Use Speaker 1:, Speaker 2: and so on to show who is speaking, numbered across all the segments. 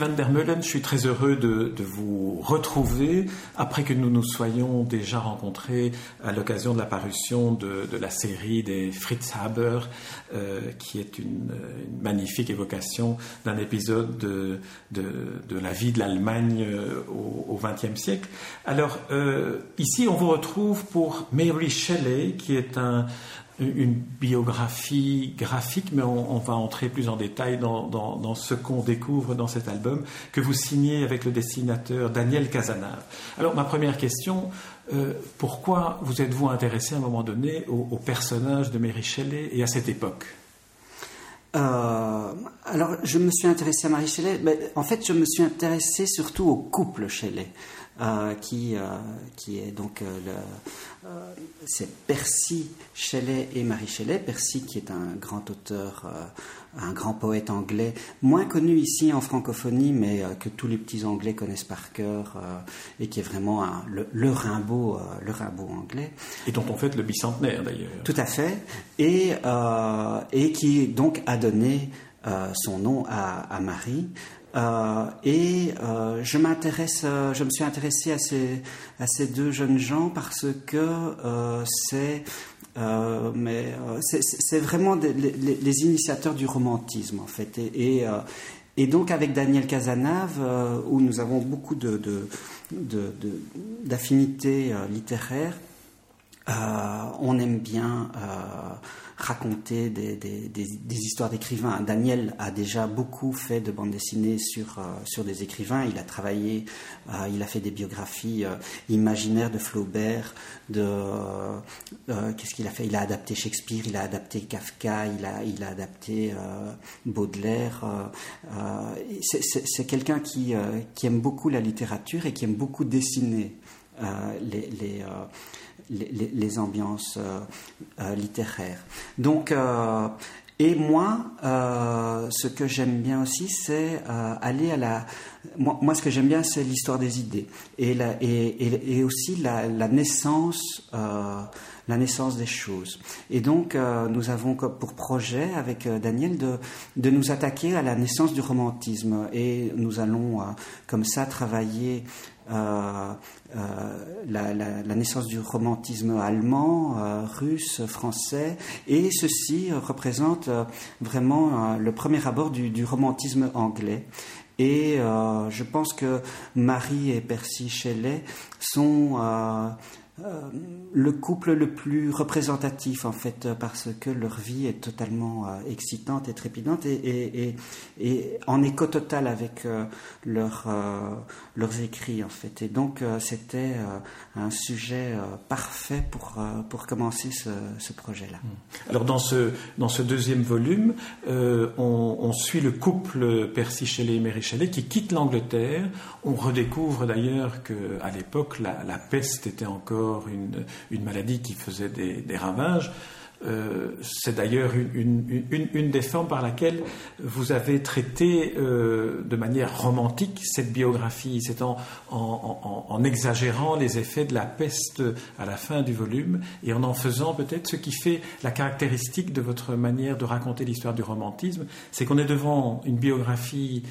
Speaker 1: Van der Meulen, je suis très heureux de, vous retrouver après que nous nous soyons déjà rencontrés à l'occasion de la parution de, la série des Fritz Haber, euh, qui est une, magnifique évocation d'un épisode de, de, la vie de l'Allemagne euh, au XXe siècle. Alors, ici, on vous retrouve pour Mary Shelley, qui est un, une biographie graphique, mais on, va entrer plus en détail dans, ce qu'on découvre dans cet album que vous signez avec le dessinateur Daniel Casanave. Alors ma première question, euh, pourquoi vous êtes-vous intéressé à un moment donné au, personnage de Mary Shelley et à cette époque?
Speaker 2: Euh, alors, je me suis intéressé à Mary Shelley. Mais en fait, je me suis intéressé surtout au couple Shelley. Euh, qui, euh, qui est donc c'est Percy Shelley et Marie Shelley. Percy qui est un grand auteur, un grand poète anglais, moins connu ici en francophonie, mais que tous les petits anglais connaissent par cœur et qui est vraiment le, le, Rimbaud, le Rimbaud anglais.
Speaker 1: Et dont on fête le bicentenaire d'ailleurs.
Speaker 2: Tout à fait. Et, et qui donc a donné son nom à, à Marie. Euh, et euh, je m'intéresse, euh, je me suis intéressé à ces, à ces deux jeunes gens parce que c'est mais c'est vraiment les, initiateurs du romantisme en fait. Et, et, donc avec Daniel Casanave, où nous avons beaucoup de, d'affinités littéraires, on aime bien raconter des, des, histoires d'écrivains. Daniel a déjà beaucoup fait de bandes dessinées sur, euh, sur des écrivains. Il a travaillé, euh, il a fait des biographies euh, imaginaires de Flaubert, de qu'est-ce qu'il a fait? Il a adapté Shakespeare, il a adapté Kafka, il a, il a adapté Baudelaire. C'est quelqu'un qui, qui aime beaucoup la littérature et qui aime beaucoup dessiner les les, ambiances euh, euh, littéraires. Donc, euh, et moi, ce que j'aime bien aussi, c'est aller à la. Moi, ce que j'aime bien, c'est l'histoire des idées et, aussi la, la naissance la naissance des choses. Et donc, nous avons pour projet, avec Daniel, de, de, nous attaquer à la naissance du romantisme. Et nous allons, comme ça, travailler euh, euh, la, naissance du romantisme allemand, euh, russe, français, et ceci représente vraiment le premier abord du, romantisme anglais. Et je pense que Marie et Percy Shelley sont le couple le plus représentatif en fait parce que leur vie est totalement euh, excitante et trépidante et, en écho total avec euh, leur, leurs écrits en fait et donc c'était un sujet parfait pour, pour commencer ce, projet là.
Speaker 1: Hmm. Alors dans ce, dans ce deuxième volume on, suit le couple Percy Shelley et Mary Shelley qui quitte l'Angleterre on redécouvre d'ailleurs qu'à l'époque la, la peste était encore une, maladie qui faisait des, ravages. Euh, c'est d'ailleurs une, des formes par laquelle vous avez traité euh, de manière romantique cette biographie. C'est en, exagérant les effets de la peste à la fin du volume et en en faisant peut-être ce qui fait la caractéristique de votre manière de raconter l'histoire du romantisme, c'est qu'on est devant une biographie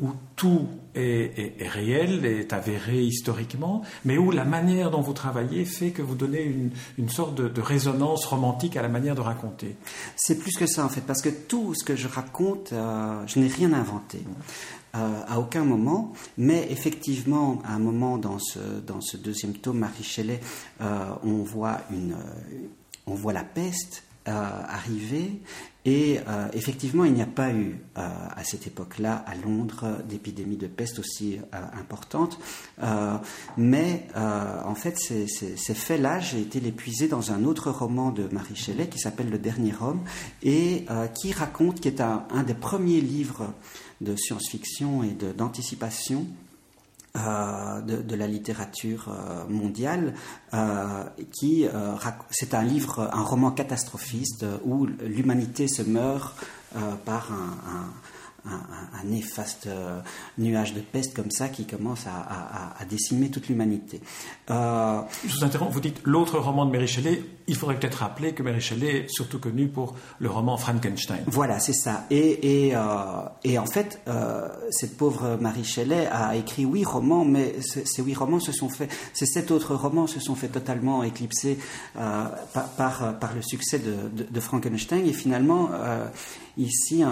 Speaker 1: où tout est, réel, est avéré historiquement, mais où la manière dont vous travaillez fait que vous donnez une, sorte de, résonance romantique à la manière de raconter.
Speaker 2: C'est plus que ça en fait, parce que tout ce que je raconte, euh, je n'ai rien inventé. Euh, à aucun moment, mais effectivement, à un moment dans ce, deuxième tome, Marie Shelley, euh, on voit la peste arriver et euh, effectivement, il n'y a pas eu euh, à cette époque-là à Londres d'épidémie de peste aussi euh, importante. mais en fait, ces, ces faits-là, j'ai été les puiser dans un autre roman de Marie Shelley qui s'appelle Le Dernier Homme et qui raconte, qui est un, un des premiers livres de science-fiction et d'anticipation euh, de, la littérature euh, mondiale, euh, qui c'est un livre, un roman catastrophiste où l'humanité se meurt par un, néfaste nuage de peste comme ça qui commence à, décimer toute l'humanité.
Speaker 1: Je vous interromps, vous dites l'autre roman de Mary Shelley, il faudrait peut-être rappeler que Mary Shelley est surtout connue pour le roman Frankenstein.
Speaker 2: Voilà, c'est ça. Et, et, et, en fait, cette pauvre Mary Shelley a écrit huit romans, mais ces huit romans se sont fait, ces sept autres romans se sont fait totalement éclipser par, par, le succès de, de, Frankenstein. Et finalement, ici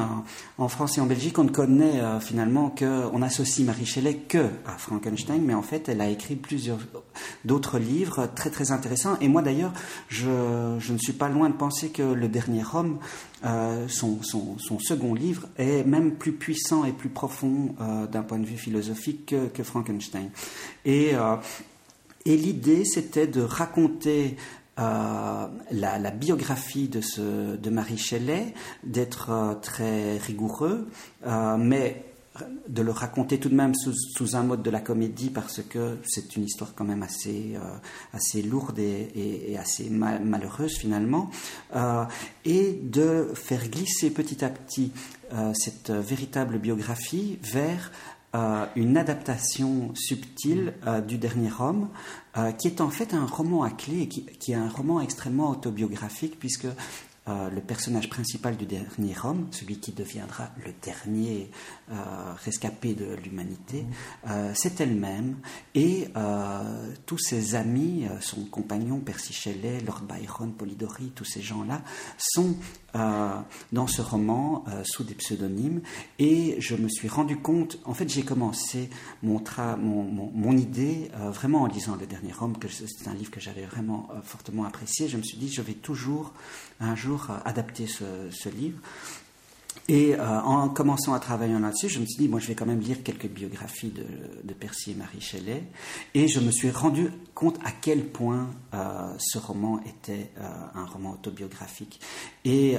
Speaker 2: en, France et en Belgique, on ne connaît euh, finalement que, on associe Marie Shelley que à Frankenstein, mais en fait, elle a écrit plusieurs d'autres livres très très intéressants. Et moi d'ailleurs, je, ne suis pas loin de penser que le dernier homme, euh, son, second livre, est même plus puissant et plus profond euh, d'un point de vue philosophique que, Frankenstein. Et et l'idée, c'était de raconter euh, la, biographie de, ce, de Marie Shelley, d'être euh, très rigoureux, euh, mais de le raconter tout de même sous, un mode de la comédie parce que c'est une histoire quand même assez, assez lourde et, assez malheureuse finalement, et de faire glisser petit à petit cette véritable biographie vers une adaptation subtile du dernier homme, euh, qui est en fait un roman à clé, qui, qui est un roman extrêmement autobiographique, puisque euh, le personnage principal du dernier homme, celui qui deviendra le dernier euh, rescapé de l'humanité, c'est elle-même et tous ses amis, son compagnon Percy Shelley, Lord Byron, Polidori, tous ces gens-là sont euh, dans ce roman euh, sous des pseudonymes et je me suis rendu compte, en fait j'ai commencé mon, mon, mon, idée euh, vraiment en lisant Le Dernier Homme, que c'est un livre que j'avais vraiment fortement apprécié, je me suis dit je vais toujours un jour adapter ce, ce livre et euh, en commençant à travailler là-dessus, je me suis dit, moi, je vais quand même lire quelques biographies de, Percy et Marie Shelley. Et je me suis rendu compte à quel point euh, ce roman était euh, un roman autobiographique. Et,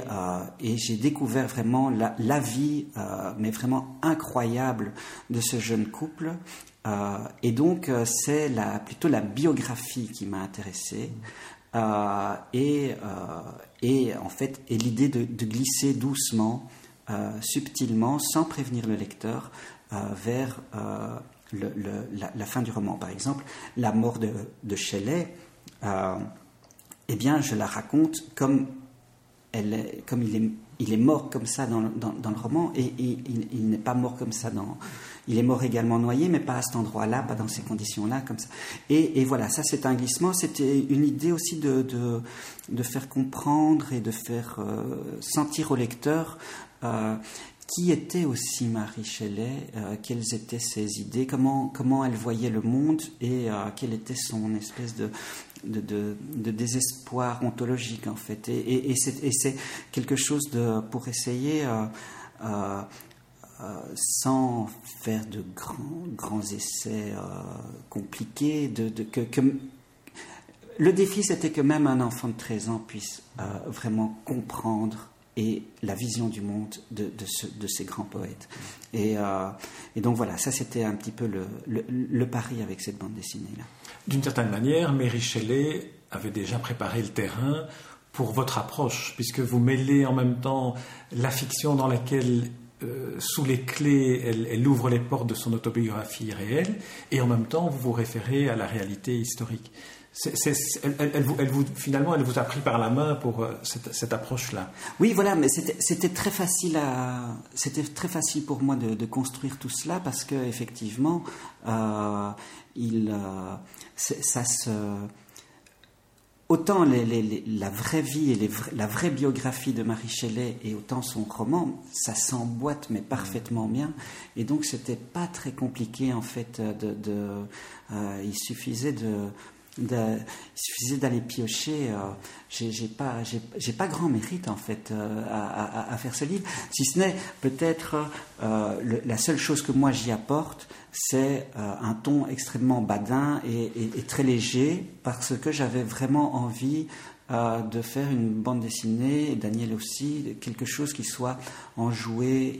Speaker 2: j'ai découvert vraiment la, vie, mais vraiment incroyable, de ce jeune couple. et donc, c'est la, plutôt la biographie qui m'a intéressé. et, en fait, et l'idée de, glisser doucement subtilement, sans prévenir le lecteur, euh, vers euh, la, fin du roman. Par exemple, la mort de, de Shelley, eh bien, je la raconte comme, elle comme il, est, il est mort comme ça dans, dans, le roman, et, il, n'est pas mort comme ça dans... Il est mort également noyé, mais pas à cet endroit-là, pas dans ces conditions-là, comme ça. Et, voilà, ça c'est un glissement. C'était une idée aussi de, de, faire comprendre et de faire sentir au lecteur euh, qui était aussi Marie Shelley, euh, quelles étaient ses idées, comment, comment elle voyait le monde et euh, quelle était son espèce de, de, désespoir ontologique en fait. Et, c'est quelque chose de, pour essayer, sans faire de grands, grands essais compliqués, de, que, le défi c'était que même un enfant de 13 ans puisse vraiment comprendre et la vision du monde de, de, ces grands poètes. Et, euh, et, donc voilà, ça c'était un petit peu le, le, pari avec cette bande dessinée-là.
Speaker 1: D'une certaine manière, Mary Shelley avait déjà préparé le terrain pour votre approche, puisque vous mêlez en même temps la fiction dans laquelle euh, sous les clés, elle, ouvre les portes de son autobiographie réelle, et en même temps, vous vous référez à la réalité historique elle, vous, finalement, elle vous a pris par la main pour euh, cette, approche-là.
Speaker 2: Oui, voilà, mais c'était très facile c'était très facile pour moi de, construire tout cela parce que effectivement, euh, euh, ça se, autant la vraie vie et la vraie biographie de Marie Shelley et autant son roman, ça s'emboîte mais parfaitement bien. Et donc c'était pas très compliqué en fait de, il suffisait de il suffisait d'aller piocher. Euh, j'ai pas, j'ai pas grand mérite en fait euh, à, faire ce livre, si ce n'est peut-être euh, la seule chose que moi j'y apporte, c'est un ton extrêmement badin et, très léger, parce que j'avais vraiment envie de faire une bande dessinée, Daniel aussi, quelque chose qui soit enjoué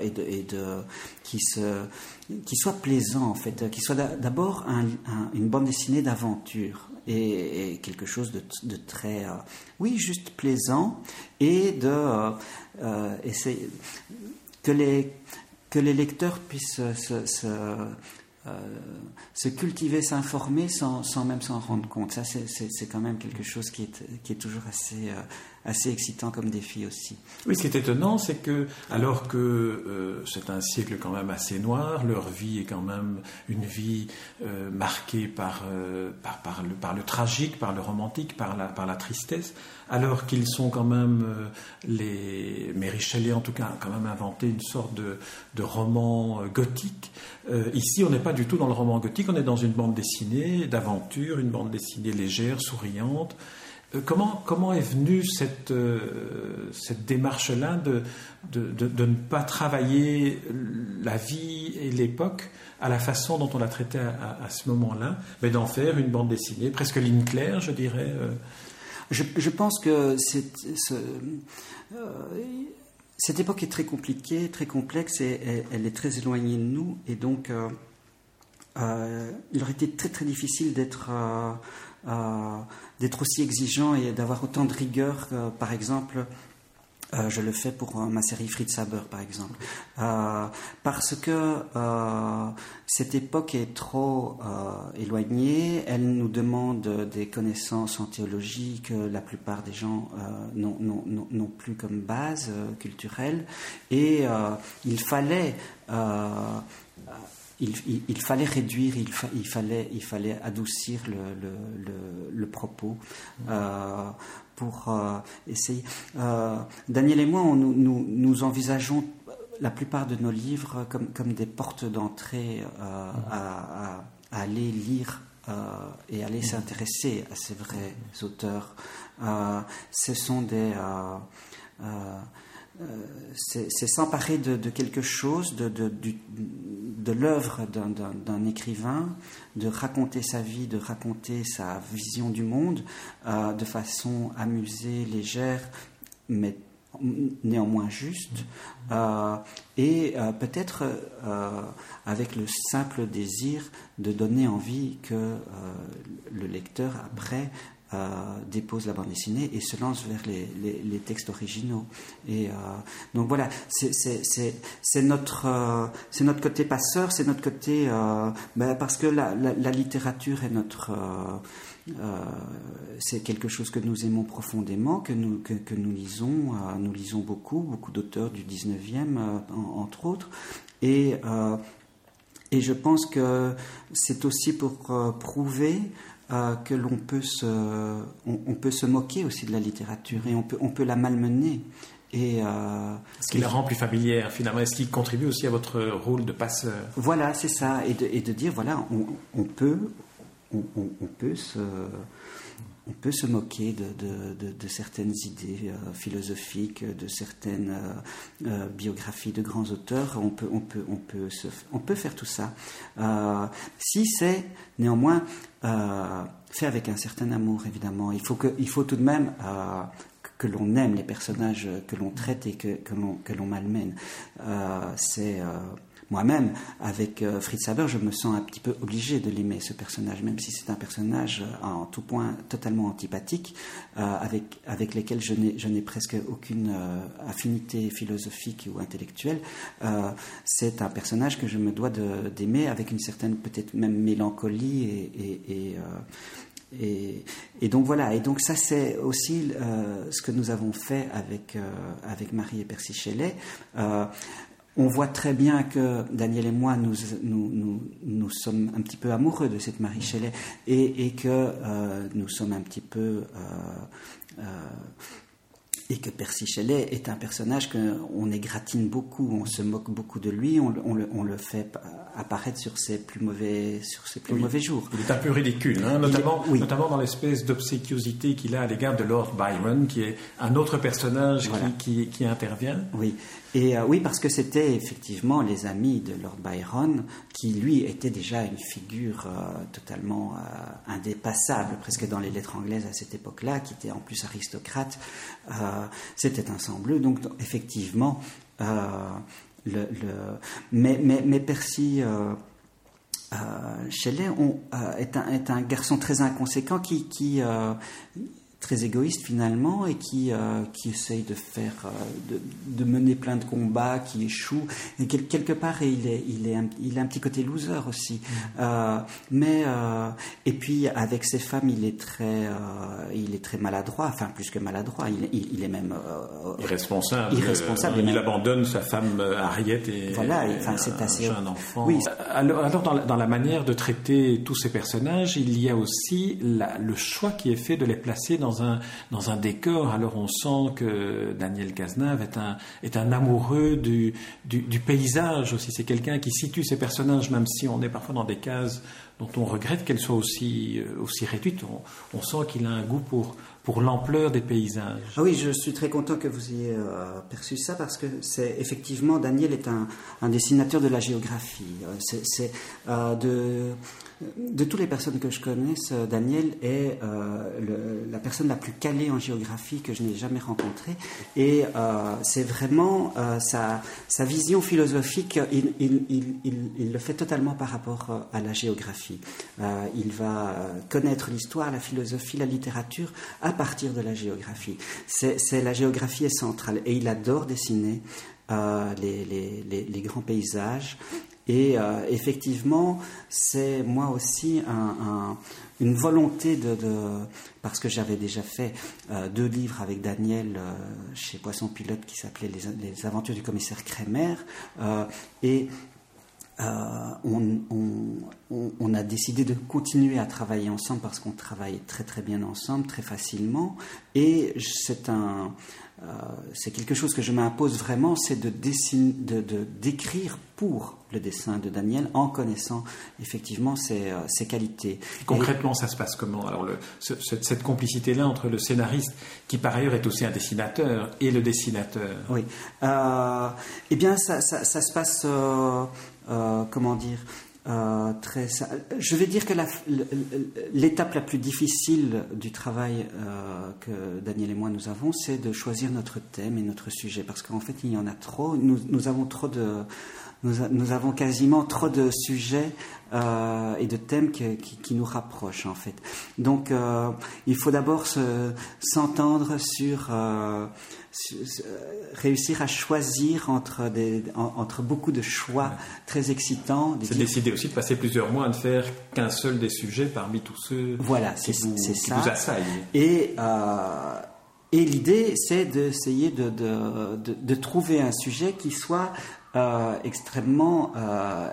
Speaker 2: et, de, et de, qui, soit plaisant en fait, qui soit d'abord une bande dessinée d'aventure et, quelque chose de, très, oui, juste plaisant et de euh, que les, que les lecteurs puissent se, se, cultiver, s'informer sans, sans, même s'en rendre compte. Ça, c'est quand même quelque chose qui est, qui est toujours assez, assez excitant comme défi aussi.
Speaker 1: Oui, ce qui est étonnant, c'est que, alors que euh, c'est un siècle quand même assez noir, leur vie est quand même une vie euh, marquée par, euh, par, le, tragique, par le romantique, par la, tristesse, alors qu'ils sont quand même les. Mary Shelley, en tout cas, a quand même inventé une sorte de roman gothique. ici, on n'est pas du tout dans le roman gothique, on est dans une bande dessinée d'aventure, une bande dessinée légère, souriante. Euh, comment, comment est venue cette, euh, cette démarche-là de, de, ne pas travailler la vie et l'époque à la façon dont on l'a traité à, ce moment-là, mais d'en faire une bande dessinée, presque ligne claire, je dirais euh?
Speaker 2: je, pense que cette époque est très compliquée, très complexe, et elle, est très éloignée de nous, et donc il aurait été très très difficile d'être d'être aussi exigeant et d'avoir autant de rigueur, par exemple, euh, je le fais pour euh, ma série Fritz Haber, par exemple. Euh, parce que cette époque est trop éloignée, elle nous demande des connaissances en théologie que la plupart des gens n'ont plus comme base culturelle, et il fallait il, fallait réduire, il, il, fallait, il fallait adoucir le, propos euh, pour euh, essayer. Euh, Daniel et moi, nous, envisageons la plupart de nos livres comme, comme des portes d'entrée à, aller lire et aller s'intéresser à ces vrais auteurs. ce sont des c'est s'emparer de, quelque chose, de, l'œuvre d'un écrivain, de raconter sa vie, de raconter sa vision du monde euh, de façon amusée, légère, mais néanmoins juste, euh, et peut-être avec le simple désir de donner envie que le lecteur, après, euh, dépose la bande dessinée et se lance vers les, textes originaux. Et euh, donc voilà, c'est notre, euh, notre côté passeur, c'est notre côté. Ben, parce que la, littérature est notre. c'est quelque chose que nous aimons profondément, que nous, que, nous lisons. nous lisons beaucoup, beaucoup d'auteurs du 19e, entre autres. Et, et je pense que c'est aussi pour prouver euh, que l'on peut se, on, peut se moquer aussi de la littérature et on peut, on peut la malmener.
Speaker 1: Et euh, ce qui la rend plus familière finalement Est-ce qu'il contribue aussi à votre rôle de passeur
Speaker 2: Voilà, c'est ça. Et de, et de, dire, voilà, on, on peut, on, peut se on peut se moquer de, certaines idées euh, philosophiques, de certaines euh, euh, biographies de grands auteurs. On peut, on peut, on peut, on peut faire tout ça. si c'est néanmoins fait avec un certain amour, évidemment. Il faut, que, il faut tout de même que l'on aime les personnages que l'on traite et que, que l'on malmène. c'est moi-même, avec euh, Fritz Haber, je me sens un petit peu obligé de l'aimer, ce personnage, même si c'est un personnage euh, en tout point totalement antipathique, euh, avec, avec lesquels je n'ai presque aucune affinité philosophique ou intellectuelle. c'est un personnage que je me dois d'aimer avec une certaine, peut-être même mélancolie et, et et, donc voilà, et donc ça c'est aussi ce que nous avons fait avec, avec Marie et Percy Shelley. On voit très bien que Daniel et moi, nous, nous, nous, sommes un petit peu amoureux de cette Marie Shelley et, et que euh, nous sommes un petit peu euh, euh, et que Percy Shelley est un personnage qu'on égratine beaucoup, on se moque beaucoup de lui, on, le, fait apparaître sur ses plus mauvais, sur ses plus mauvais jours.
Speaker 1: Il est un peu ridicule, hein, notamment, notamment dans l'espèce d'obséquiosité qu'il a à l'égard de Lord Byron, qui est un autre personnage qui, qui, intervient.
Speaker 2: Oui, et euh, oui, parce que c'était effectivement les amis de Lord Byron, qui lui était déjà une figure euh, totalement euh, indépassable, presque dans les lettres anglaises à cette époque-là, qui était en plus aristocrate. c'était un sang bleu, donc effectivement, mais, Percy. Shelley est, un, garçon très inconséquent qui très égoïste finalement et qui, qui essaye de faire, de, de, mener plein de combats, qui échoue. Et quelque part, il est, il est, un, il a un petit côté loser aussi. Mm. mais et puis avec ses femmes, il est très, il est très maladroit. Enfin, plus que maladroit, il, il, est même
Speaker 1: irresponsable.
Speaker 2: irresponsable.
Speaker 1: il abandonne sa femme Harriet et,
Speaker 2: voilà, enfin, c'est assez...
Speaker 1: un enfant. Oui. Alors, alors dans, la, dans, la, manière de traiter tous ces personnages, il y a aussi la, le choix qui est fait de les placer dans dans un décor. Alors on sent que Daniel Cazenave est un, est un amoureux du, du, paysage aussi. C'est quelqu'un qui situe ses personnages, même si on est parfois dans des cases dont on regrette qu'elles soient aussi, euh, aussi réduites. On sent qu'il a un goût pour, pour l'ampleur des paysages.
Speaker 2: Ah oui, je suis très content que vous ayez euh, perçu ça parce que c'est effectivement Daniel est un, dessinateur de la géographie. Euh, c'est euh, de de toutes les personnes que je connaisse, Daniel est la personne la plus calée en géographie que je n'ai jamais rencontrée. Et c'est vraiment sa, sa, vision philosophique, il, il, il, il, le fait totalement par rapport à la géographie. il va connaître l'histoire, la philosophie, la littérature partir de la géographie. C'est la géographie est centrale. Et il adore dessiner. les, les, grands paysages. Et euh, effectivement, c'est moi aussi une volonté de, parce que j'avais déjà fait euh, deux livres avec Daniel euh, chez Poisson Pilote qui s'appelait les, Aventures du commissaire Kremer, et on, on, a décidé de continuer à travailler ensemble parce qu'on travaille très très bien ensemble, très facilement, et c'est un euh, c'est quelque chose que je m'impose vraiment, c'est de, de, d'écrire pour le dessin de Daniel en connaissant effectivement ses, euh, ses qualités.
Speaker 1: Concrètement, ça se passe comment? Alors, le, cette, complicité-là entre le scénariste, qui par ailleurs est aussi un dessinateur, et le dessinateur?
Speaker 2: Oui. Euh, eh bien, ça, ça, ça se passe, euh, euh comment dire euh, très, je vais dire que l'étape la, plus difficile du travail euh, que Daniel et moi nous avons, c'est de choisir notre thème et notre sujet, parce qu'en fait il y en a trop. Nous, nous avons trop de, nous, nous, avons quasiment trop de sujets euh, et de thèmes qui, qui, qui, nous rapprochent en fait. Donc euh, il faut d'abord s'entendre sur euh, réussir à choisir entre, des, entre beaucoup de choix très excitants.
Speaker 1: C'est décider aussi de passer plusieurs mois à ne faire qu'un seul des sujets parmi tous ceux
Speaker 2: voilà,
Speaker 1: qui,
Speaker 2: vous,
Speaker 1: qui ça. vous assaillent.
Speaker 2: Et, et l'idée, c'est d'essayer de, de, de, de, trouver un sujet qui soit euh, extrêmement euh,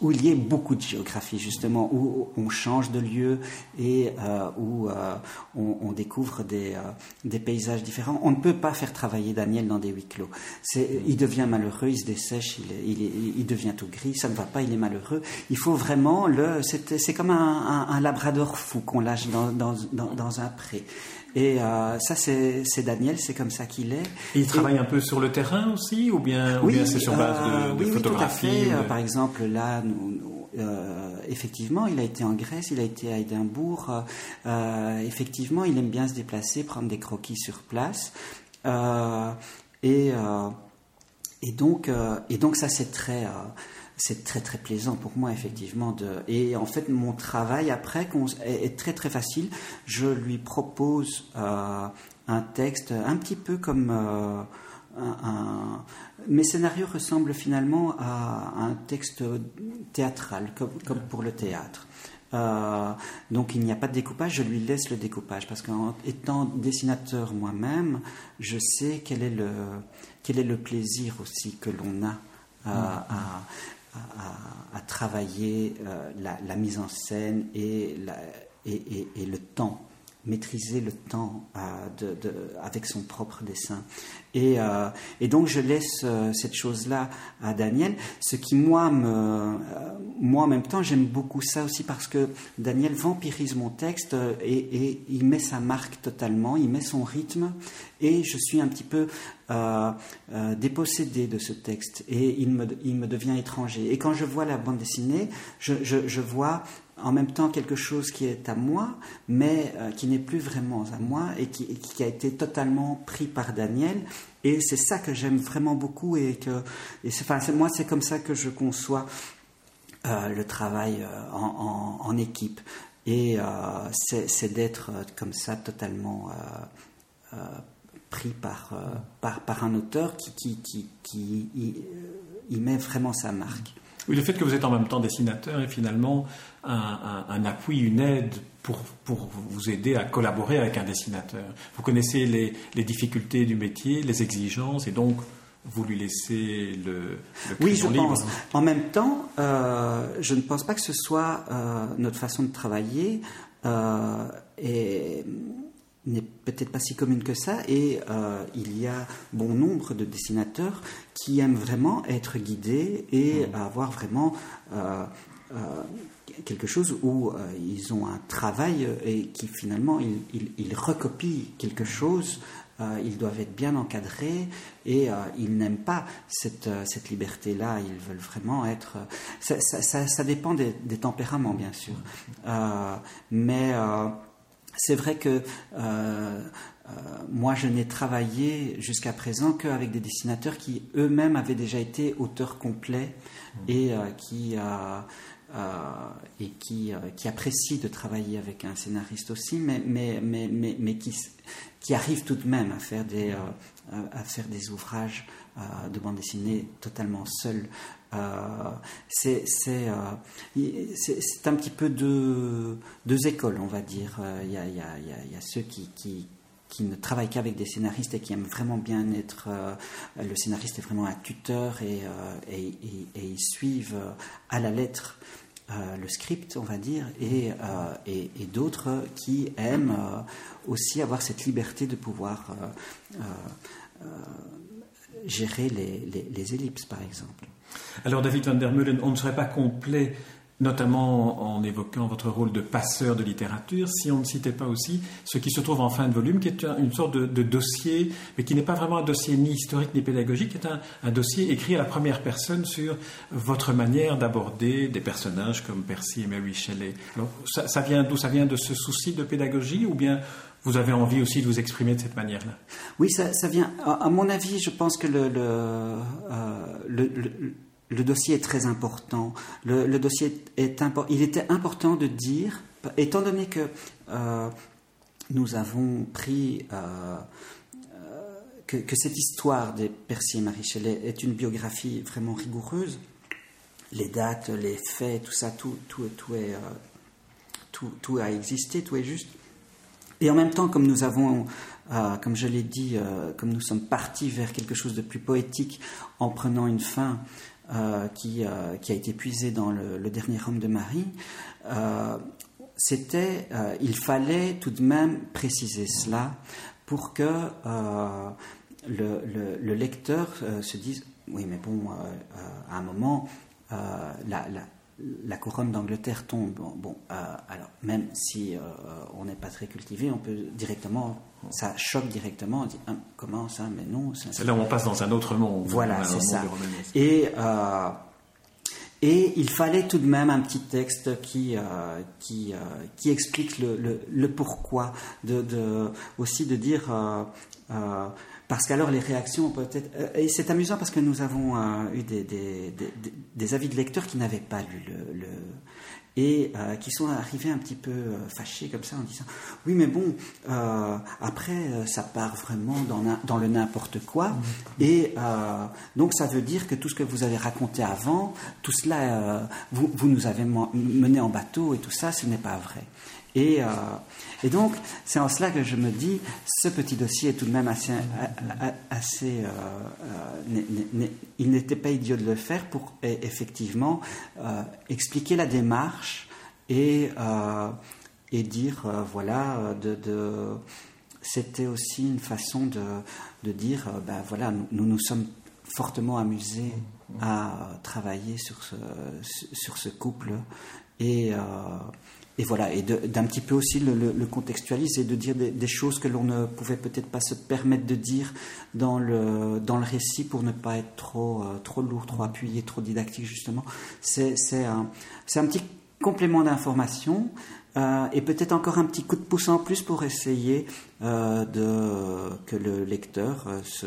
Speaker 2: où il y ait beaucoup de géographie justement où on change de lieu et euh, où euh, on, découvre des, euh, des, paysages différents. On ne peut pas faire travailler Daniel dans des huis clos. Il devient malheureux, il se dessèche, il, devient tout gris, ça ne va pas, il est malheureux. Il faut vraiment le. C'est comme un, labrador fou qu'on lâche dans un pré. Et euh, ça, c'est Daniel, c'est comme ça qu'il est.
Speaker 1: il travaille un peu sur le terrain aussi, ou bien,
Speaker 2: oui,
Speaker 1: bien c'est sur base de,
Speaker 2: euh,
Speaker 1: de
Speaker 2: oui,
Speaker 1: photographie
Speaker 2: oui, tout à fait. Par exemple, là, nous, euh, effectivement, il a été en Grèce, il a été à Édimbourg. Euh, effectivement, il aime bien se déplacer, prendre des croquis sur place. Euh, et, et, donc, et donc, ça, c'est très c'est très très plaisant pour moi effectivement de et en fait mon travail après est très très facile. Je lui propose euh, un texte un petit peu comme euh, un, mes scénarios ressemblent finalement à un texte théâtral comme, comme pour le théâtre. Euh, donc il n'y a pas de découpage, je lui laisse le découpage parce qu'en étant dessinateur moi-même, je sais quel est le, quel est le plaisir aussi que l'on a à, à, travailler euh, la, mise en scène et, le temps, maîtriser le temps euh, avec son propre dessin. Et, euh, donc je laisse euh, cette chose-là à Daniel, ce qui moi moi en même temps j'aime beaucoup ça aussi parce que Daniel vampirise mon texte et, il met sa marque totalement, il met son rythme et je suis un petit peu dépossédé de ce texte et il me, il me devient étranger. Et quand je vois la bande dessinée, je, je vois en même temps quelque chose qui est à moi, mais euh, qui n'est plus vraiment à moi et qui, a été totalement pris par Daniel. Et c'est ça que j'aime vraiment beaucoup et que, enfin, moi, c'est comme ça que je conçois euh, le travail euh, en, équipe. Et c'est d'être comme ça totalement pris par, un auteur qui y, met vraiment sa marque.
Speaker 1: Oui, le fait que vous êtes en même temps dessinateur est finalement un, un, appui, une aide pour, pour, vous aider à collaborer avec un dessinateur. Vous connaissez les, les, difficultés du métier, les exigences, et donc vous lui laissez le, le
Speaker 2: Oui, je pense. En même temps, euh, je ne pense pas que ce soit euh, notre façon de travailler. Euh, et n'est peut-être pas si commune que ça et euh, il y a bon nombre de dessinateurs qui aiment vraiment être guidés et mmh. avoir vraiment euh, euh, quelque chose où ils ont un travail et qui finalement ils, recopient quelque chose ils doivent être bien encadrés et ils n'aiment pas cette, cette liberté-là. Ils veulent vraiment être. Ça, ça, ça, dépend des, des, tempéraments, bien sûr. mais c'est vrai que euh, euh, moi, je n'ai travaillé jusqu'à présent qu'avec des dessinateurs qui eux-mêmes avaient déjà été auteurs complets et euh, qui et qui, qui apprécient de travailler avec un scénariste aussi, mais, mais, mais, mais, mais qui, qui arrivent tout de même à faire des, à faire des ouvrages de bande dessinée totalement seuls. Euh, c'est euh, c'est un petit peu deux, deux écoles, on va dire. Euh, il y a, y, a, y a, ceux qui, qui, qui ne travaillent qu'avec des scénaristes et qui aiment vraiment bien être. le scénariste est vraiment un tuteur et, et, ils suivent à la lettre le script, on va dire, et, et d'autres qui aiment aussi avoir cette liberté de pouvoir gérer les, les, ellipses, par exemple.
Speaker 1: Alors David van der Meulen, on ne serait pas complet notamment en évoquant votre rôle de passeur de littérature, si on ne citait pas aussi ce qui se trouve en fin de volume, qui est une sorte de, dossier, mais qui n'est pas vraiment un dossier ni historique ni pédagogique, qui est un, dossier écrit à la première personne sur votre manière d'aborder des personnages comme Percy et Mary Shelley. ça, vient d'où? Ça vient de ce souci de pédagogie ou bien vous avez envie aussi de vous exprimer de cette manière-là
Speaker 2: Oui, ça, vient. À, mon avis, je pense que le, euh, dossier est très important. Le, dossier est il était important de dire, étant donné que euh, nous avons pris euh, que, cette histoire des Percy et Marie Shelley est une biographie vraiment rigoureuse, les dates, les faits, tout ça, tout, tout, tout est, tout, a existé, tout est juste. Et en même temps, comme nous avons, comme je l'ai dit, comme nous sommes partis vers quelque chose de plus poétique en prenant une fin euh, qui, euh, a été puisé dans le, dernier homme de Marie, euh, c'était, il fallait tout de même préciser cela pour que le, le, lecteur se dise, oui mais bon, à un moment, la, la couronne d'Angleterre tombe. Bon, alors même si on n'est pas très cultivé, on peut directement ça choque directement. On dit hein, comment ça Mais non.
Speaker 1: C'est là où on passe dans un autre monde.
Speaker 2: Voilà, c'est ça. Et euh, et il fallait tout de même un petit texte qui euh, qui, euh, qui explique le, le, pourquoi de, de, aussi de dire parce qu'alors les réactions peuvent être et c'est amusant parce que nous avons eu des, des, des, des, avis de lecteurs qui n'avaient pas lu le et euh, qui sont arrivés un petit peu euh, fâchés comme ça en disant oui mais bon euh, après ça part vraiment dans, dans le n'importe quoi mmh. et donc ça veut dire que tout ce que vous avez raconté avant tout cela vous, vous, nous avez mené en bateau et tout ça ce n'est pas vrai et, euh, et donc, c'est en cela que je me dis, ce petit dossier est tout de même assez... assez euh, euh, il n'était pas idiot de le faire pour e, effectivement expliquer la démarche et, et dire, voilà, de, de c'était aussi une façon de, de dire, ben voilà, nous, nous sommes fortement amusés à travailler sur ce, sur ce couple et et voilà, et d'un petit peu aussi le, contextualiser, de dire des, choses que l'on ne pouvait peut-être pas se permettre de dire dans le, dans le récit pour ne pas être trop, euh, trop lourd, trop appuyé, trop didactique, justement. C'est un, un petit complément d'information, euh, et peut-être encore un petit coup de pouce en plus pour essayer euh, de, que le lecteur euh, se,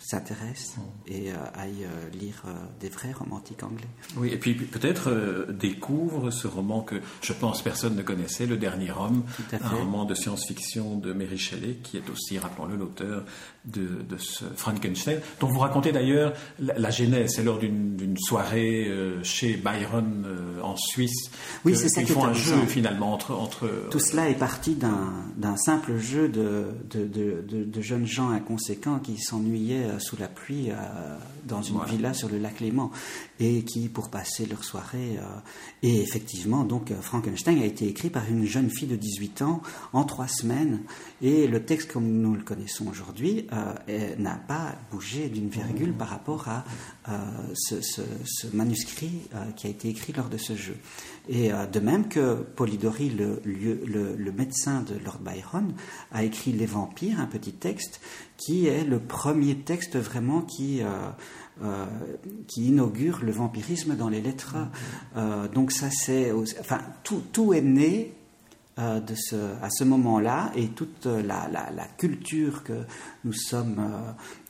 Speaker 2: s'intéresse et aille lire des vrais romantiques anglais.
Speaker 1: Oui, et puis peut-être découvre ce roman que je pense personne ne connaissait, Le Dernier Homme, un roman de science-fiction de Mary Shelley, qui est aussi, rappelons-le, l'auteur de, de, ce Frankenstein, dont vous racontez d'ailleurs la, genèse. C'est lors d'une, soirée chez Byron en Suisse.
Speaker 2: Oui, c'est ça
Speaker 1: qui font un jeu finalement
Speaker 2: tout cela est parti d'un simple jeu de, de, jeunes gens inconséquents qui s'ennuyaient euh, sous la pluie euh, dans une villa sur le lac Léman et qui, pour passer leur soirée, euh, et effectivement, donc Frankenstein a été écrit par une jeune fille de 18 ans en trois semaines et le texte comme nous le connaissons aujourd'hui n'a pas bougé d'une virgule par rapport à ce, ce, manuscrit qui a été écrit lors de ce jeu. Et de même que Polidori le, médecin de Lord Byron, a écrit Les Vampires, un petit texte qui est le premier texte vraiment qui, euh, euh, inaugure le vampirisme dans les lettres. Euh, donc ça c'est, enfin tout, tout, est né ce, à ce moment-là et toute la, culture que nous sommes,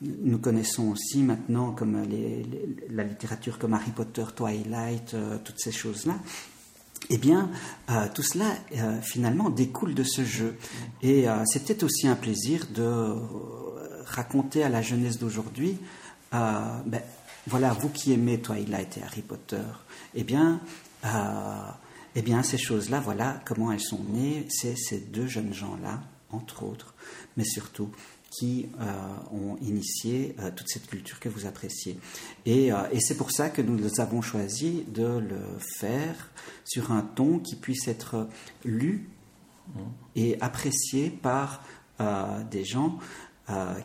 Speaker 2: nous connaissons aussi maintenant comme la littérature comme Harry Potter, Twilight, toutes ces choses-là eh bien, euh, tout cela euh, finalement découle de ce jeu. Et euh, peut-être aussi un plaisir de raconter à la jeunesse d'aujourd'hui, ben, voilà, vous qui aimez Twilight et Harry Potter, eh bien, eh bien ces choses-là, voilà comment elles sont nées. C'est ces deux jeunes gens-là, entre autres, mais surtout qui euh, ont initié euh, toute cette culture que vous appréciez. Et, euh, et c'est pour ça que nous avons choisi de le faire sur un ton qui puisse être lu et apprécié par des gens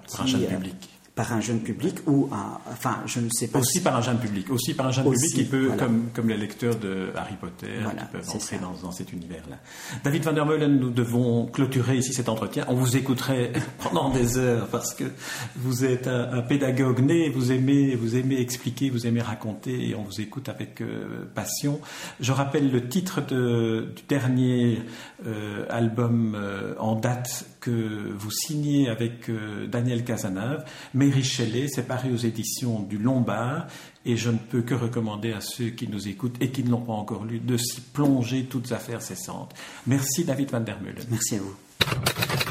Speaker 2: qui...
Speaker 1: Un jeune public
Speaker 2: par un jeune public ou un, enfin je ne sais pas
Speaker 1: aussi par un jeune public. Aussi par un jeune public qui peut comme comme les lecteurs de Harry Potter qui peuvent entrer dans, dans, cet univers là David van der Meulen nous devons clôturer ici cet entretien. On vous écouterait pendant des heures parce que vous êtes un, pédagogue né. Vous aimez vous aimez expliquer vous aimez raconter et on vous écoute avec euh, passion. Je rappelle le titre de, du dernier euh, album euh, en date que vous signez avec Daniel Casanave mais Mary c'est paru aux éditions du Lombard, et je ne peux que recommander à ceux qui nous écoutent et qui ne l'ont pas encore lu de s'y plonger toutes affaires cessantes. Merci David van der Meulen.
Speaker 2: Merci à vous.